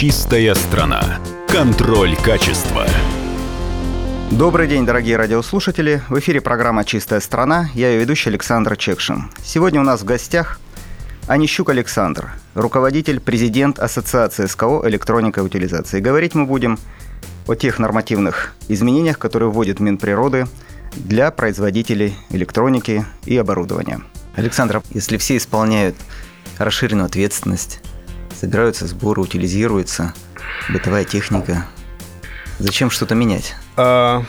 Чистая страна. Контроль качества. Добрый день, дорогие радиослушатели. В эфире программа «Чистая страна». Я ее ведущий Александр Чекшин. Сегодня у нас в гостях Анищук Александр, руководитель, президент Ассоциации СКО «Электроника и утилизация». говорить мы будем о тех нормативных изменениях, которые вводит Минприроды для производителей электроники и оборудования. Александр, если все исполняют расширенную ответственность, собираются сборы, утилизируются, бытовая техника, зачем что-то менять? А,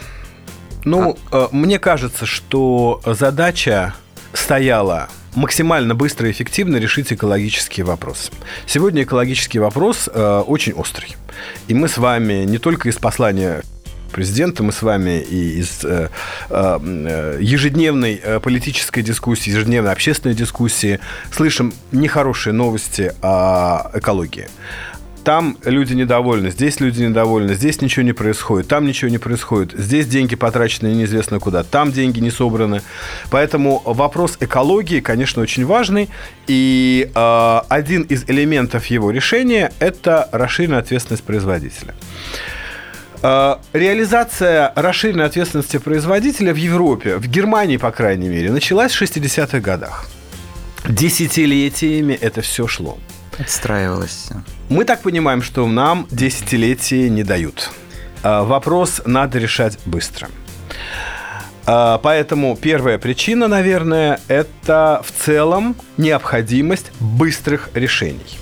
ну, а... мне кажется, что задача стояла максимально быстро и эффективно решить экологические вопросы. Сегодня экологический вопрос э, очень острый. И мы с вами не только из послания президента, мы с вами и из э, э, ежедневной э, политической дискуссии, ежедневной общественной дискуссии слышим нехорошие новости о экологии. Там люди недовольны, здесь люди недовольны, здесь ничего не происходит, там ничего не происходит, здесь деньги потрачены неизвестно куда, там деньги не собраны. Поэтому вопрос экологии, конечно, очень важный. И э, один из элементов его решения – это расширенная ответственность производителя. Э, реализация расширенной ответственности производителя в Европе, в Германии, по крайней мере, началась в 60-х годах. Десятилетиями это все шло. Отстраивалось. Мы так понимаем, что нам десятилетия не дают. Э, вопрос надо решать быстро. Э, поэтому первая причина, наверное, это в целом необходимость быстрых решений.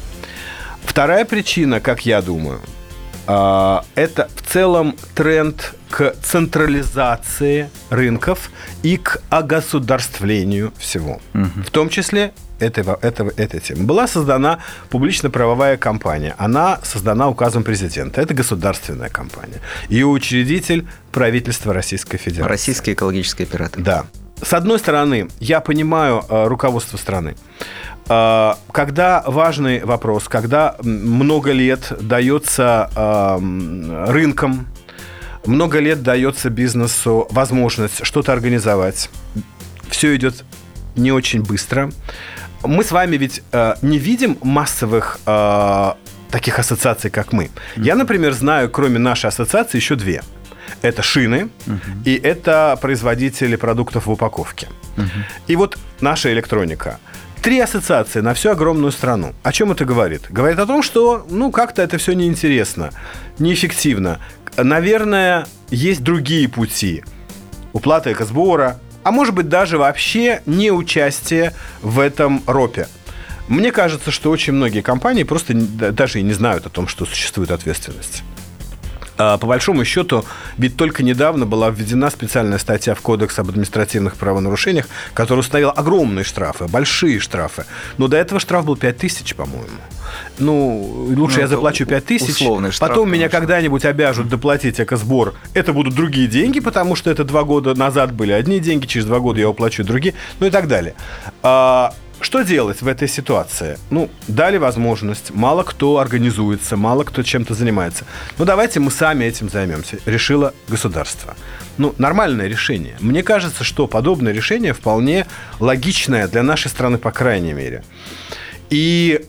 Вторая причина, как я думаю – а, это в целом тренд к централизации рынков и к огосударствлению всего. Угу. В том числе этого, этого, этой темы. Была создана публично-правовая компания. Она создана указом президента. Это государственная компания. Ее учредитель – правительство Российской Федерации. Российский экологический оператор. Да. С одной стороны, я понимаю э, руководство страны. А, когда важный вопрос, когда много лет дается рынкам, много лет дается бизнесу возможность что-то организовать, все идет не очень быстро. Мы с вами ведь э, не видим массовых э, таких ассоциаций, как мы. Я, например, знаю, кроме нашей ассоциации, еще две. Это шины uh и это производители продуктов в упаковке. uh И вот наша электроника – Три ассоциации на всю огромную страну. О чем это говорит? Говорит о том, что, ну, как-то это все неинтересно, неэффективно. Наверное, есть другие пути. Уплата экосбора, а может быть даже вообще не участие в этом ропе. Мне кажется, что очень многие компании просто даже и не знают о том, что существует ответственность. А, по большому счету, ведь только недавно была введена специальная статья в Кодекс об административных правонарушениях, которая установила огромные штрафы, большие штрафы. Но до этого штраф был 5 тысяч, по-моему. Ну, лучше ну, я заплачу 5 тысяч, потом конечно. меня когда-нибудь обяжут доплатить экосбор. Это будут другие деньги, потому что это два года назад были одни деньги, через два года я уплачу другие, ну и так далее. Что делать в этой ситуации? Ну, дали возможность, мало кто организуется, мало кто чем-то занимается. Ну, давайте мы сами этим займемся. Решило государство. Ну, нормальное решение. Мне кажется, что подобное решение вполне логичное для нашей страны, по крайней мере. И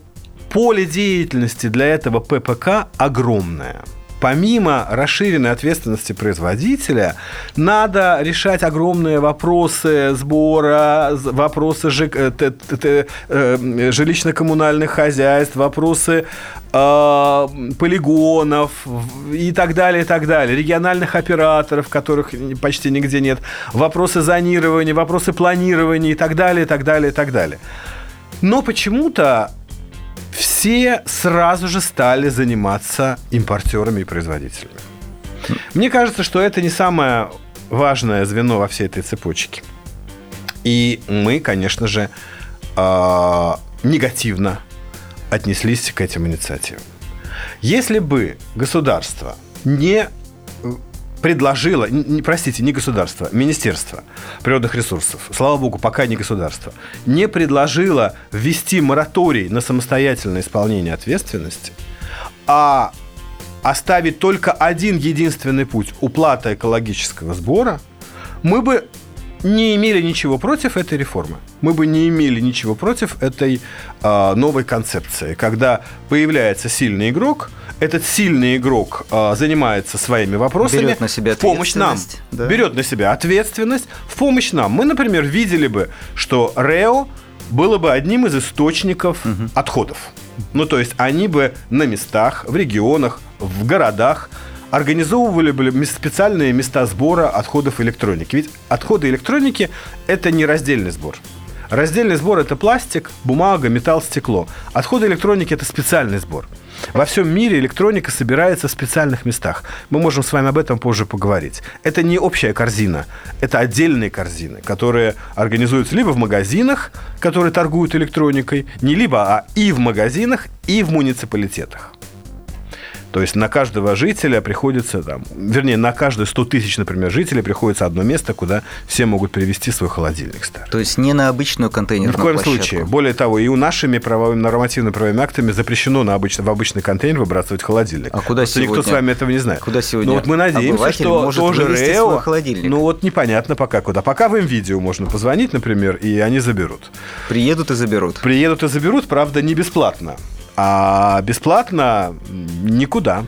поле деятельности для этого ППК огромное – помимо расширенной ответственности производителя, надо решать огромные вопросы сбора, вопросы э, э, жилищно-коммунальных хозяйств, вопросы э, полигонов и так далее, и так далее, региональных операторов, которых почти нигде нет, вопросы зонирования, вопросы планирования и так далее, и так далее, и так далее. Но почему-то все сразу же стали заниматься импортерами и производителями. Мне кажется, что это не самое важное звено во всей этой цепочке. И мы, конечно же, а, негативно отнеслись к этим инициативам. Если бы государство не предложило, не, простите, не государство, Министерство природных ресурсов, слава богу, пока не государство, не предложило ввести мораторий на самостоятельное исполнение ответственности, а оставить только один единственный путь – уплата экологического сбора, мы бы не имели ничего против этой реформы. Мы бы не имели ничего против этой э, новой концепции, когда появляется сильный игрок, этот сильный игрок э, занимается своими вопросами. Берет на себя в помощь нам. ответственность, да. Берет на себя ответственность в помощь нам. Мы, например, видели бы, что РЭО было бы одним из источников отходов. Ну, то есть они бы на местах, в регионах, в городах организовывали бы мес- специальные места сбора отходов электроники. Ведь отходы электроники – это не раздельный сбор. Раздельный сбор – это пластик, бумага, металл, стекло. Отходы электроники – это специальный сбор. Во всем мире электроника собирается в специальных местах. Мы можем с вами об этом позже поговорить. Это не общая корзина, это отдельные корзины, которые организуются либо в магазинах, которые торгуют электроникой, не либо, а и в магазинах, и в муниципалитетах. То есть на каждого жителя приходится, там, вернее, на каждые 100 тысяч, например, жителей приходится одно место, куда все могут привезти свой холодильник старый. То есть не на обычную Ни контейнерную в коем площадку. случае. Более того, и у нашими правовыми, нормативными правовыми актами запрещено на обычно, в обычный контейнер выбрасывать холодильник. А куда Просто никто сегодня- с вами этого не знает. куда сегодня Ну вот мы надеемся, что может тоже РЭО... холодильник? Ну вот непонятно пока куда. Пока в им видео можно позвонить, например, и они заберут. Приедут и заберут. Приедут и заберут, правда, не бесплатно. А бесплатно никуда.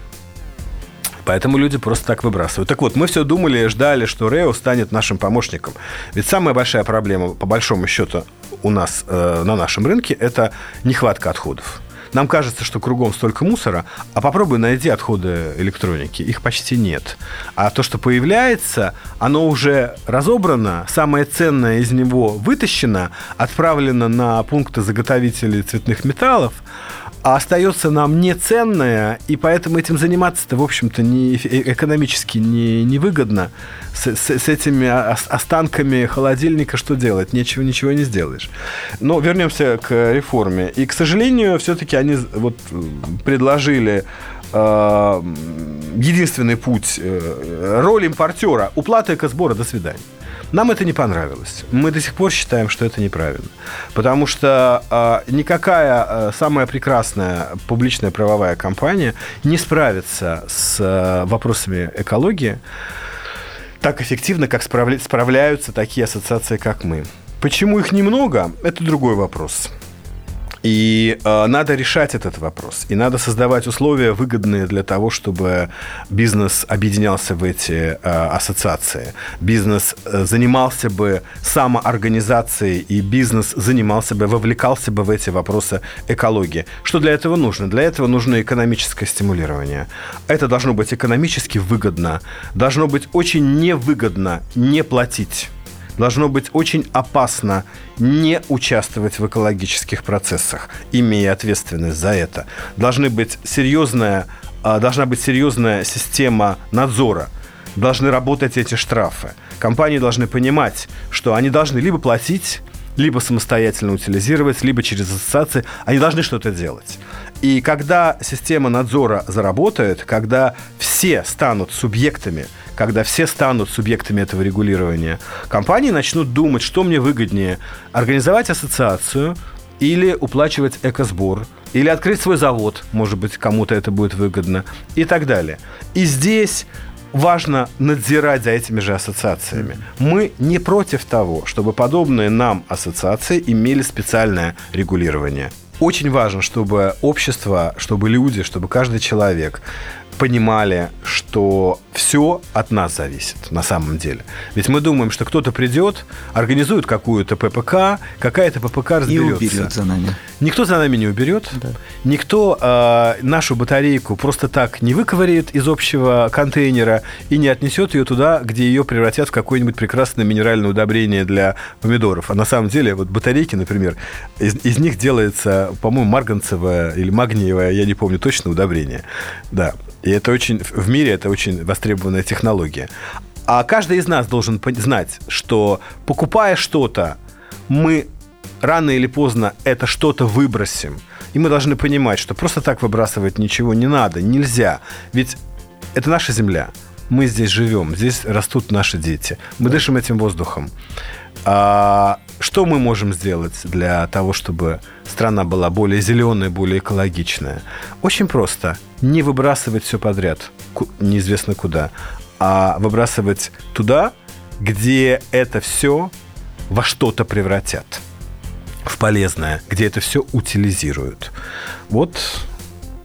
Поэтому люди просто так выбрасывают. Так вот, мы все думали и ждали, что Рео станет нашим помощником. Ведь самая большая проблема, по большому счету, у нас э, на нашем рынке – это нехватка отходов. Нам кажется, что кругом столько мусора, а попробуй найди отходы электроники. Их почти нет. А то, что появляется, оно уже разобрано, самое ценное из него вытащено, отправлено на пункты заготовителей цветных металлов, а остается нам неценное, и поэтому этим заниматься-то, в общем-то, не, э- экономически не, невыгодно. С, с- с этими ос- останками холодильника что делать? Нечего, ничего не сделаешь. Но вернемся к реформе. И, к сожалению, все-таки они вот предложили э, единственный путь э, роль импортера уплата экосбора до свидания. Нам это не понравилось. Мы до сих пор считаем, что это неправильно. Потому что э, никакая э, самая прекрасная публичная правовая компания не справится с э, вопросами экологии так эффективно, как справля- справляются такие ассоциации, как мы. Почему их немного, это другой вопрос. И э, надо решать этот вопрос. И надо создавать условия, выгодные для того, чтобы бизнес объединялся в эти э, ассоциации. Бизнес э, занимался бы самоорганизацией, и бизнес занимался бы, вовлекался бы в эти вопросы экологии. Что для этого нужно? Для этого нужно экономическое стимулирование. Это должно быть экономически выгодно. Должно быть очень невыгодно не платить должно быть очень опасно не участвовать в экологических процессах, имея ответственность за это. Должны быть серьезная, а, должна быть серьезная система надзора. Должны работать эти штрафы. Компании должны понимать, что они должны либо платить, либо самостоятельно утилизировать, либо через ассоциации. Они должны что-то делать. И когда система надзора заработает, когда все станут субъектами, когда все станут субъектами этого регулирования, компании начнут думать, что мне выгоднее – организовать ассоциацию или уплачивать экосбор, или открыть свой завод, может быть, кому-то это будет выгодно, и так далее. И здесь важно надзирать за этими же ассоциациями. Мы не против того, чтобы подобные нам ассоциации имели специальное регулирование. Очень важно, чтобы общество, чтобы люди, чтобы каждый человек понимали, что все от нас зависит на самом деле. Ведь мы думаем, что кто-то придет, организует какую-то ППК, какая-то ППК И разберется. уберет за нами. Никто за нами не уберет. Никто э, нашу батарейку просто так не выковыряет из общего контейнера и не отнесет ее туда, где ее превратят в какое-нибудь прекрасное минеральное удобрение для помидоров. А на самом деле, вот батарейки, например, из, из них делается, по-моему, марганцевое или магниевое, я не помню точно, удобрение. Да. И это очень, в мире это очень востребованная технология. А каждый из нас должен знать, что покупая что-то, мы рано или поздно это что-то выбросим. И мы должны понимать, что просто так выбрасывать ничего не надо, нельзя. Ведь это наша земля. Мы здесь живем, здесь растут наши дети. Мы дышим этим воздухом. А что мы можем сделать для того, чтобы страна была более зеленая, более экологичная? Очень просто. Не выбрасывать все подряд, неизвестно куда, а выбрасывать туда, где это все во что-то превратят в полезное, где это все утилизируют. Вот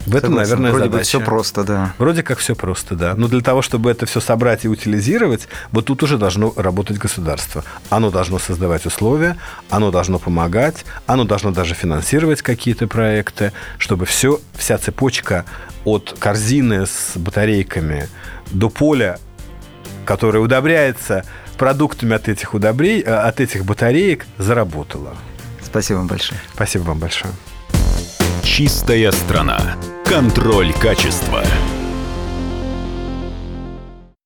В этом, Согласен. наверное, Вроде бы задача. все просто, да. Вроде как все просто, да. Но для того, чтобы это все собрать и утилизировать, вот тут уже должно работать государство. Оно должно создавать условия, оно должно помогать, оно должно даже финансировать какие-то проекты, чтобы все, вся цепочка от корзины с батарейками до поля, которое удобряется продуктами от этих, удобрей, э, от этих батареек, заработала. Спасибо вам большое. Спасибо вам большое. Чистая страна. Контроль качества.